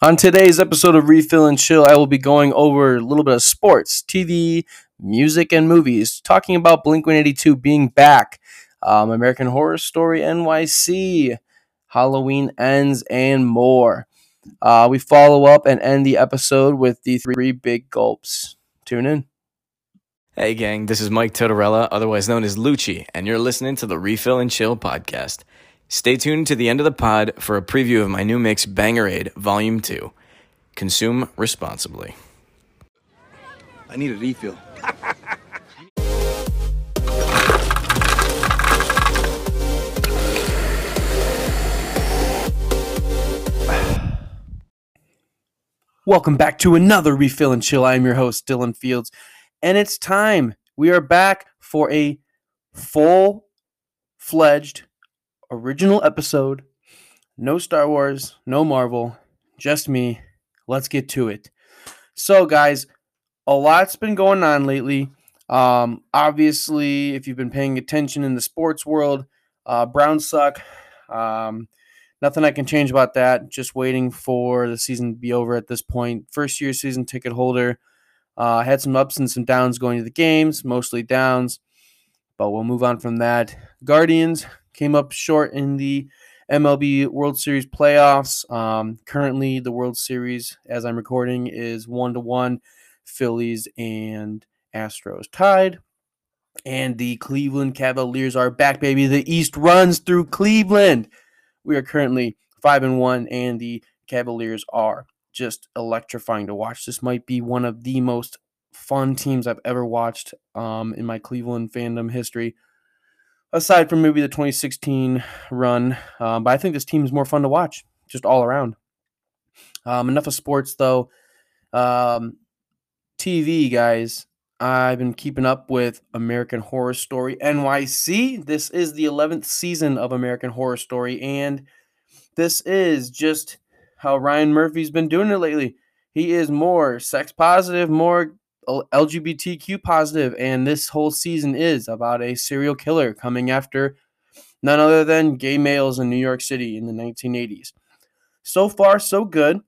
On today's episode of Refill and Chill, I will be going over a little bit of sports, TV, music, and movies, talking about Blink 182 being back, um, American Horror Story NYC, Halloween Ends, and more. Uh, we follow up and end the episode with the three big gulps. Tune in. Hey, gang, this is Mike Tortorella, otherwise known as Lucci, and you're listening to the Refill and Chill podcast. Stay tuned to the end of the pod for a preview of my new mix, Bangerade Volume 2. Consume responsibly. I need a refill. Welcome back to another Refill and Chill. I am your host, Dylan Fields, and it's time. We are back for a full fledged original episode. No Star Wars, no Marvel, just me. Let's get to it. So, guys, a lot's been going on lately. Um, obviously, if you've been paying attention in the sports world, uh, Browns suck. Um, nothing I can change about that. Just waiting for the season to be over at this point. First year season ticket holder. Uh, had some ups and some downs going to the games, mostly downs, but we'll move on from that. Guardians came up short in the MLB World Series playoffs. Um, currently, the World Series, as I'm recording, is one to one. Phillies and Astros tied. And the Cleveland Cavaliers are back, baby. The East runs through Cleveland. We are currently five and one, and the Cavaliers are just electrifying to watch. This might be one of the most fun teams I've ever watched um, in my Cleveland fandom history aside from maybe the 2016 run. Um, but I think this team is more fun to watch, just all around. Um, enough of sports, though. Um, TV, guys. I've been keeping up with American Horror Story NYC. This is the 11th season of American Horror Story, and this is just how Ryan Murphy's been doing it lately. He is more sex positive, more LGBTQ positive, and this whole season is about a serial killer coming after none other than gay males in New York City in the 1980s. So far, so good.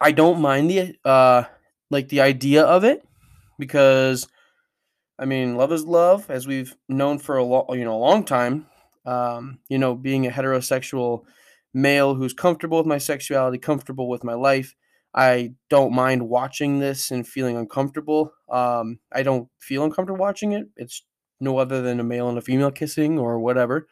I don't mind the uh, like the idea of it because, I mean, love is love, as we've known for a long, you know, a long time. Um, you know, being a heterosexual male who's comfortable with my sexuality, comfortable with my life I don't mind watching this and feeling uncomfortable. Um, I don't feel uncomfortable watching it. It's no other than a male and a female kissing or whatever.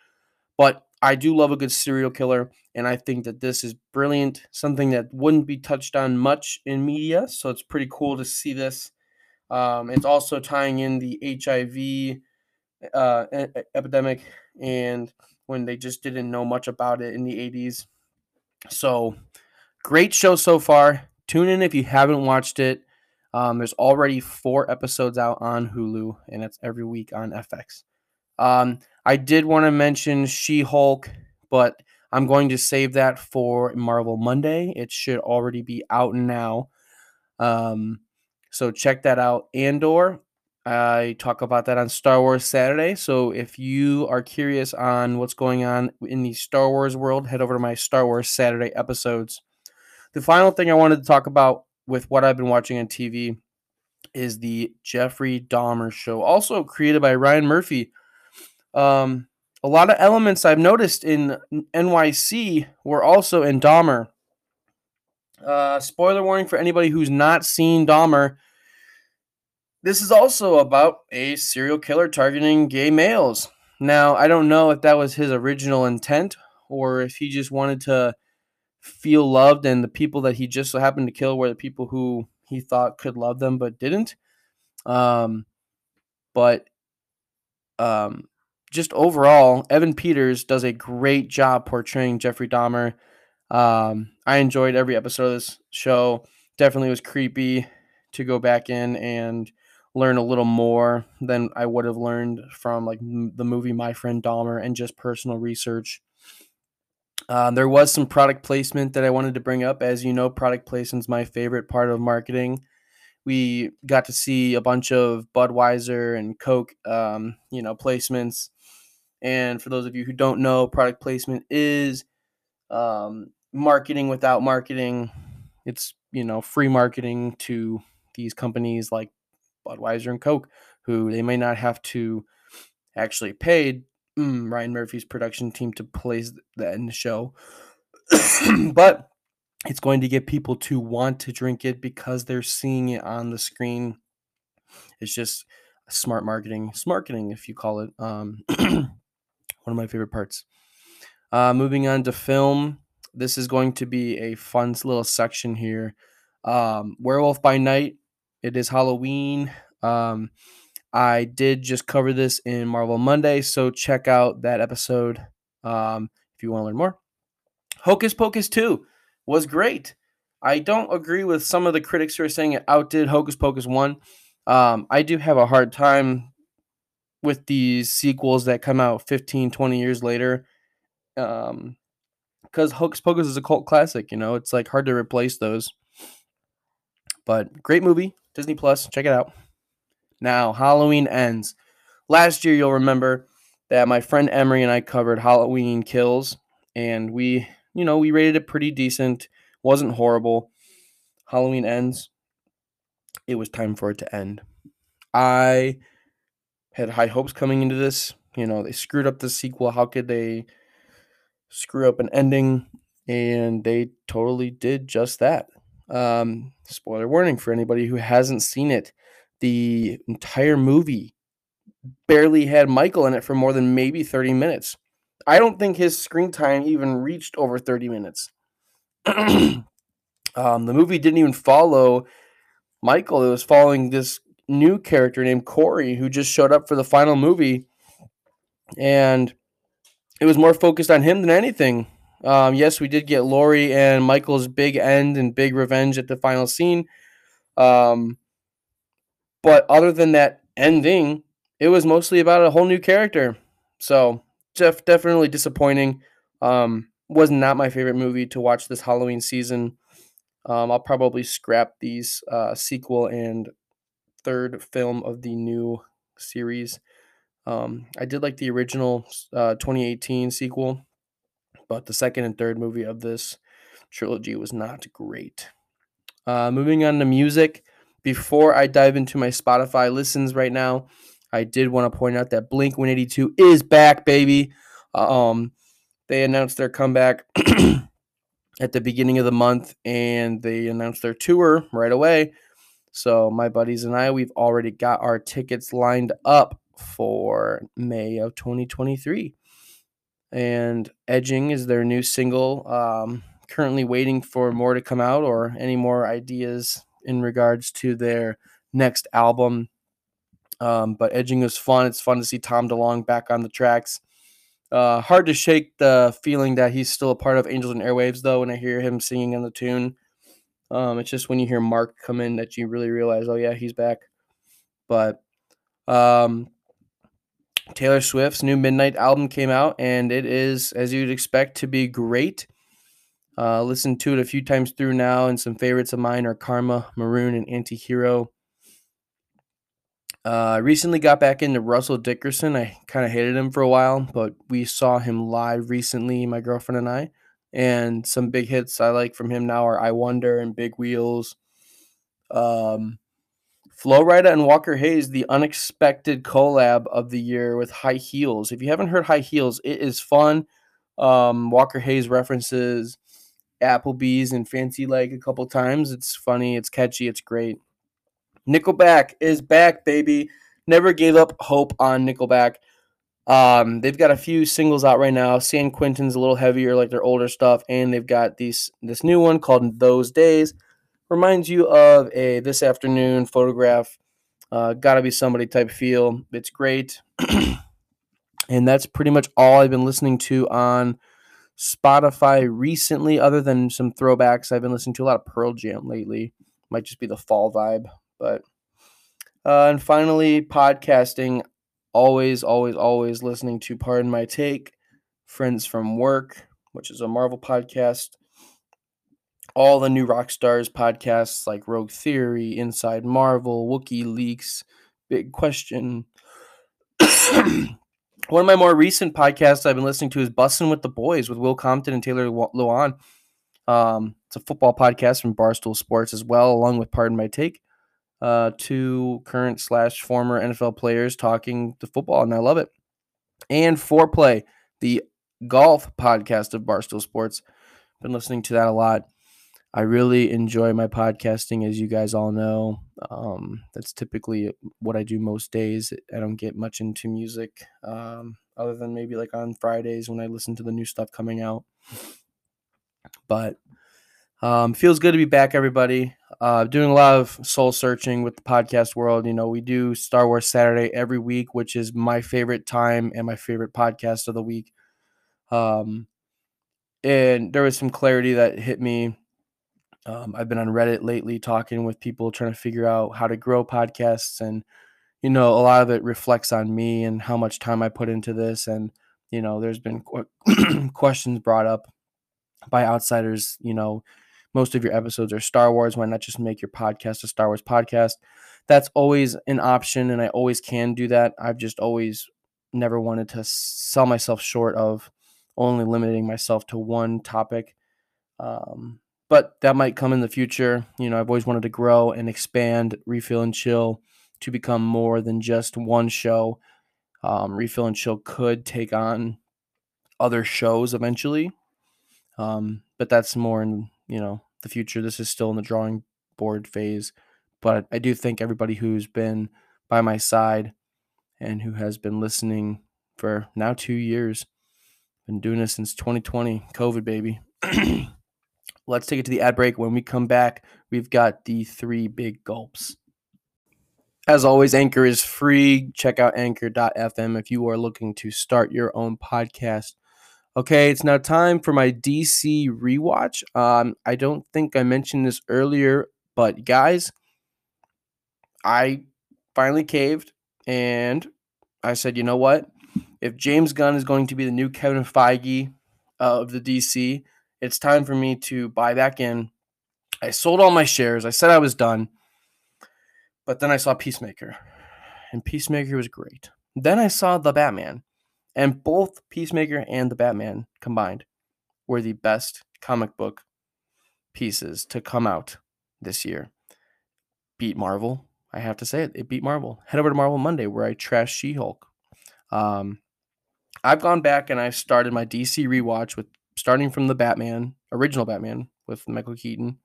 But I do love a good serial killer, and I think that this is brilliant. Something that wouldn't be touched on much in media, so it's pretty cool to see this. Um, it's also tying in the HIV uh, epidemic, and when they just didn't know much about it in the 80s. So, great show so far. Tune in if you haven't watched it. Um, there's already four episodes out on Hulu, and it's every week on FX. Um, I did want to mention She Hulk, but I'm going to save that for Marvel Monday. It should already be out now. Um, so check that out. Andor, I talk about that on Star Wars Saturday. So if you are curious on what's going on in the Star Wars world, head over to my Star Wars Saturday episodes. The final thing I wanted to talk about with what I've been watching on TV is the Jeffrey Dahmer show, also created by Ryan Murphy. Um, a lot of elements I've noticed in NYC were also in Dahmer. Uh, spoiler warning for anybody who's not seen Dahmer. This is also about a serial killer targeting gay males. Now, I don't know if that was his original intent or if he just wanted to feel loved and the people that he just so happened to kill were the people who he thought could love them but didn't. Um but um just overall evan peters does a great job portraying jeffrey dahmer. Um i enjoyed every episode of this show. Definitely was creepy to go back in and learn a little more than i would have learned from like the movie my friend dahmer and just personal research um, there was some product placement that I wanted to bring up. As you know, product placement is my favorite part of marketing. We got to see a bunch of Budweiser and Coke, um, you know, placements. And for those of you who don't know, product placement is um, marketing without marketing. it's you know free marketing to these companies like Budweiser and Coke, who they may not have to actually pay mm, Ryan Murphy's production team to place that in the show, but it's going to get people to want to drink it because they're seeing it on the screen. It's just smart marketing, marketing if you call it. Um, one of my favorite parts. Uh, moving on to film, this is going to be a fun little section here. Um, Werewolf by Night. It is Halloween. Um, I did just cover this in Marvel Monday, so check out that episode um, if you want to learn more. Hocus Pocus 2 was great. I don't agree with some of the critics who are saying it outdid Hocus Pocus 1. Um, I do have a hard time with these sequels that come out 15, 20 years later. Um, because Hocus Pocus is a cult classic, you know, it's like hard to replace those. But great movie, Disney Plus, check it out. Now, Halloween ends. Last year, you'll remember that my friend Emery and I covered Halloween Kills, and we, you know, we rated it pretty decent. wasn't horrible. Halloween ends. It was time for it to end. I had high hopes coming into this. You know, they screwed up the sequel. How could they screw up an ending? And they totally did just that. Um, spoiler warning for anybody who hasn't seen it the entire movie barely had Michael in it for more than maybe 30 minutes. I don't think his screen time even reached over 30 minutes. um, the movie didn't even follow Michael, it was following this new character named Corey who just showed up for the final movie. And it was more focused on him than anything. Um, yes, we did get Laurie and Michael's big end and big revenge at the final scene. Um, but other than that ending, it was mostly about a whole new character. So, Jeff, definitely disappointing. Um, was not my favorite movie to watch this Halloween season. Um, I'll probably scrap these uh, sequel and third film of the new series. Um, I did like the original uh, 2018 sequel, but the second and third movie of this trilogy was not great. Uh, moving on to music, before I dive into my Spotify listens right now, I did want to point out that Blink 182 is back, baby. Um, they announced their comeback at the beginning of the month and they announced their tour right away. So, my buddies and I, we've already got our tickets lined up for May of 2023. And Edging is their new single. Um, currently waiting for more to come out or any more ideas in regards to their next album. Um, but Edging was fun. It's fun to see Tom DeLonge back on the tracks. Uh, hard to shake the feeling that he's still a part of Angels and Airwaves, though, when I hear him singing on the tune. Um, it's just when you hear Mark come in that you really realize, oh, yeah, he's back. But um, Taylor Swift's new Midnight album came out, and it is, as you'd expect, to be great. Uh, listened to it a few times through now, and some favorites of mine are Karma, Maroon, and Antihero. Uh, I recently got back into Russell Dickerson. I kind of hated him for a while, but we saw him live recently, my girlfriend and I. And some big hits I like from him now are I Wonder and Big Wheels. Um, Flo Rida and Walker Hayes, the unexpected collab of the year with High Heels. If you haven't heard High Heels, it is fun. Um, Walker Hayes references Applebee's and Fancy Like a couple times. It's funny, it's catchy, it's great. Nickelback is back, baby. Never gave up hope on Nickelback. Um, they've got a few singles out right now. San Quentin's a little heavier, like their older stuff, and they've got these this new one called Those Days. Reminds you of a this afternoon photograph. Uh, gotta be somebody type feel. It's great. and that's pretty much all I've been listening to on Spotify recently, other than some throwbacks. I've been listening to a lot of Pearl Jam lately. Might just be the fall vibe, but uh, and finally, podcasting. Always, always, always listening to Pardon My Take, Friends from Work, which is a Marvel podcast. All the new rock stars podcasts like Rogue Theory, Inside Marvel, Wookie Leaks, Big Question. One of my more recent podcasts I've been listening to is Bussin' with the Boys with Will Compton and Taylor Lewan. Um, it's a football podcast from Barstool Sports as well, along with Pardon My Take. Uh, two current slash former NFL players talking to football, and I love it. And Fore Play, the golf podcast of Barstool Sports. Been listening to that a lot. I really enjoy my podcasting, as you guys all know. Um, that's typically what I do most days. I don't get much into music, um, other than maybe like on Fridays when I listen to the new stuff coming out. But um, feels good to be back, everybody. Uh, doing a lot of soul searching with the podcast world. You know, we do Star Wars Saturday every week, which is my favorite time and my favorite podcast of the week. Um, and there was some clarity that hit me. Um, I've been on Reddit lately talking with people trying to figure out how to grow podcasts. And, you know, a lot of it reflects on me and how much time I put into this. And, you know, there's been qu- questions brought up by outsiders, you know, most of your episodes are Star Wars. Why not just make your podcast a Star Wars podcast? That's always an option, and I always can do that. I've just always never wanted to sell myself short of only limiting myself to one topic. Um, but that might come in the future. You know, I've always wanted to grow and expand Refill and Chill to become more than just one show. Um, Refill and Chill could take on other shows eventually, um, but that's more in you know the future. This is still in the drawing board phase, but I do think everybody who's been by my side and who has been listening for now two years, been doing this since 2020, COVID baby. Let's take it to the ad break. When we come back, we've got the three big gulps. As always, Anchor is free. Check out anchor.fm if you are looking to start your own podcast Okay, it's now time for my DC rewatch. Um, I don't think I mentioned this earlier, but guys, I finally caved and I said, you know what? If James Gunn is going to be the new Kevin Feige of the DC, it's time for me to buy back in. I sold all my shares. I said I was done. But then I saw Peacemaker, and Peacemaker was great. Then I saw The Batman, and both Peacemaker and the Batman combined were the best comic book pieces to come out this year. Beat Marvel. I have to say it. It beat Marvel. Head over to Marvel Monday where I trash She Hulk. Um, I've gone back and I've started my DC rewatch with starting from the Batman, original Batman with Michael Keaton.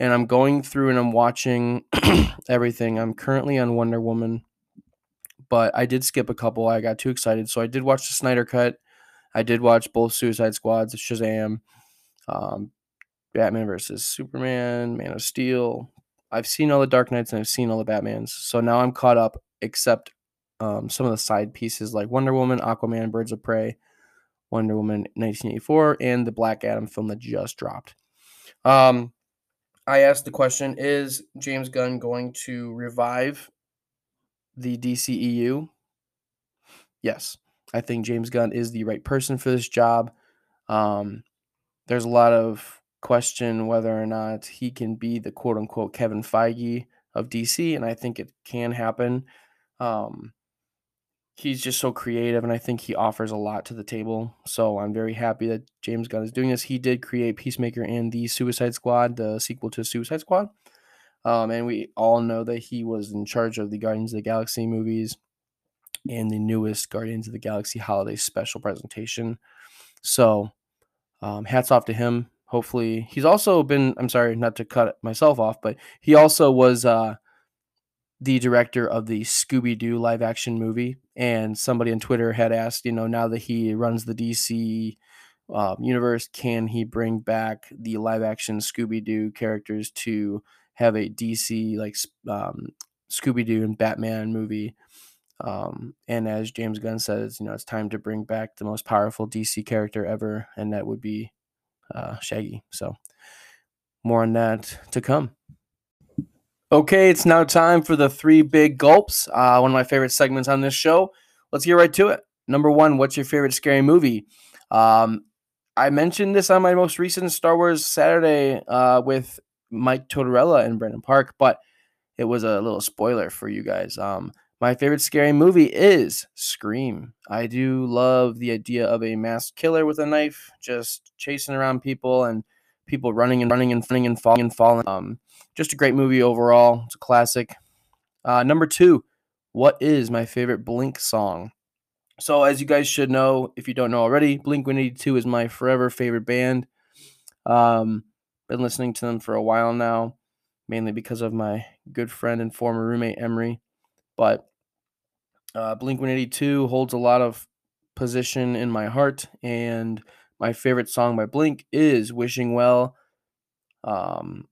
And I'm going through and I'm watching everything. I'm currently on Wonder Woman but I did skip a couple. I got too excited. So I did watch the Snyder Cut. I did watch both Suicide Squads, Shazam, um, Batman versus Superman, Man of Steel. I've seen all the Dark Knights and I've seen all the Batmans. So now I'm caught up, except um, some of the side pieces like Wonder Woman, Aquaman, Birds of Prey, Wonder Woman 1984, and the Black Adam film that just dropped. Um, I asked the question Is James Gunn going to revive the DCEU? Yes, I think James Gunn is the right person for this job. Um, there's a lot of question whether or not he can be the quote unquote Kevin Feige of DC, and I think it can happen. Um, he's just so creative, and I think he offers a lot to the table. So I'm very happy that James Gunn is doing this. He did create Peacemaker and the Suicide Squad, the sequel to Suicide Squad. Um, and we all know that he was in charge of the Guardians of the Galaxy movies and the newest Guardians of the Galaxy holiday special presentation. So, um, hats off to him. Hopefully, he's also been, I'm sorry, not to cut myself off, but he also was uh, the director of the Scooby Doo live action movie. And somebody on Twitter had asked, you know, now that he runs the DC um, universe, can he bring back the live action Scooby Doo characters to have a DC like um, Scooby Doo and Batman movie. Um, and as James Gunn says, you know, it's time to bring back the most powerful DC character ever, and that would be uh, Shaggy. So, more on that to come. Okay, it's now time for the three big gulps. Uh, one of my favorite segments on this show. Let's get right to it. Number one, what's your favorite scary movie? Um, I mentioned this on my most recent Star Wars Saturday uh, with Mike Tortorella and Brendan Park, but it was a little spoiler for you guys. Um, my favorite scary movie is Scream. I do love the idea of a masked killer with a knife just chasing around people and people running and running and running and falling and falling. Um, just a great movie overall. It's a classic. Uh, number two, what is my favorite Blink song? So, as you guys should know, if you don't know already, Blink 182 is my forever favorite band. Um, been listening to them for a while now, mainly because of my good friend and former roommate Emery. But uh, Blink 182 holds a lot of position in my heart, and my favorite song by Blink is Wishing Well. Um,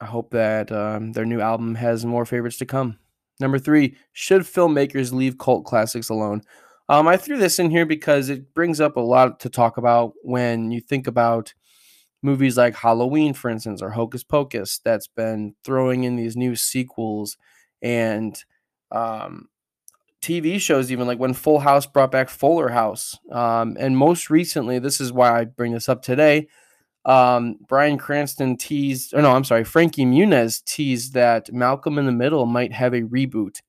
I hope that um, their new album has more favorites to come. Number three, should filmmakers leave cult classics alone? Um, I threw this in here because it brings up a lot to talk about when you think about movies like Halloween, for instance, or Hocus Pocus, that's been throwing in these new sequels and um, TV shows, even like when Full House brought back Fuller House. Um, and most recently, this is why I bring this up today. Um, Bryan Cranston teased, or no, I'm sorry, Frankie Muniz teased that Malcolm in the Middle might have a reboot.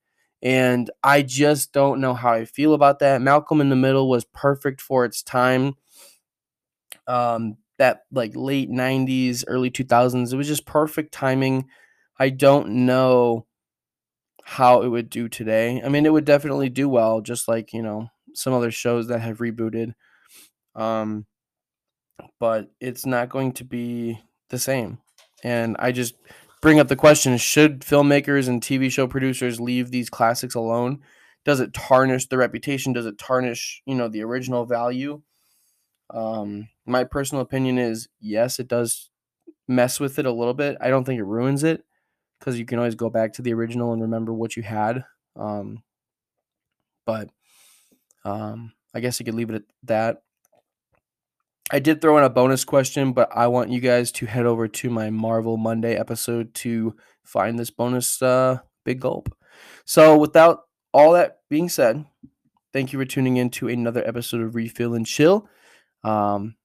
And I just don't know how I feel about that. Malcolm in the Middle was perfect for its time. Um, that like late 90s, early 2000s, it was just perfect timing. I don't know how it would do today. I mean, it would definitely do well, just like, you know, some other shows that have rebooted. Um, but it's not going to be the same. And I just bring up the question should filmmakers and TV show producers leave these classics alone? Does it tarnish the reputation? Does it tarnish, you know, the original value? Um, my personal opinion is yes, it does mess with it a little bit. I don't think it ruins it because you can always go back to the original and remember what you had. Um, but um, I guess you could leave it at that. I did throw in a bonus question, but I want you guys to head over to my Marvel Monday episode to find this bonus uh, big gulp. So, without all that being said, thank you for tuning in to another episode of Refill and Chill. Um,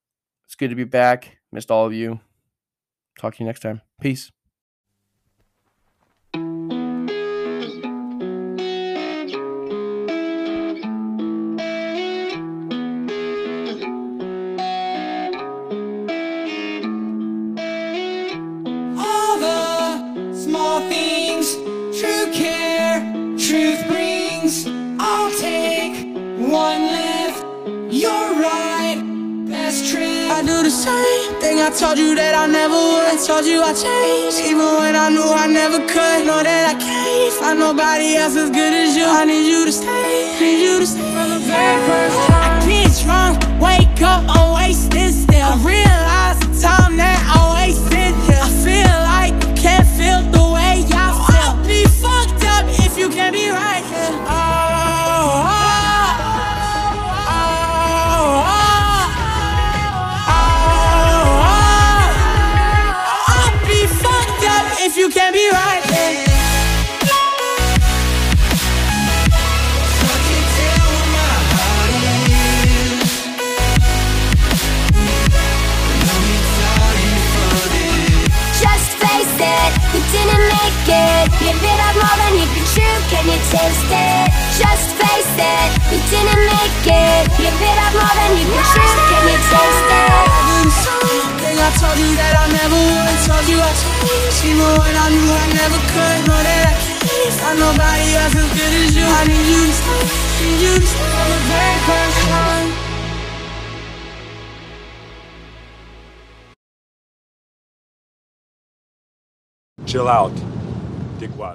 it's good to be back. Missed all of you. Talk to you next time. Peace. I changed, even when I knew I never could. Know that I can't find nobody else as good as you. I need you to stay, need you to stay from the very first time. I get drunk, wake up, make it. You bit off more than you could chew. Can you taste it? Just face it, you didn't make it. You bit off more than you could chew. Can you taste it? Thing I told you that I never would. Told you I changed, even when I knew I never could. Know that I can't find nobody else as good as you. I need you to stay, need you to stay from the very first time. Chill out, adequado.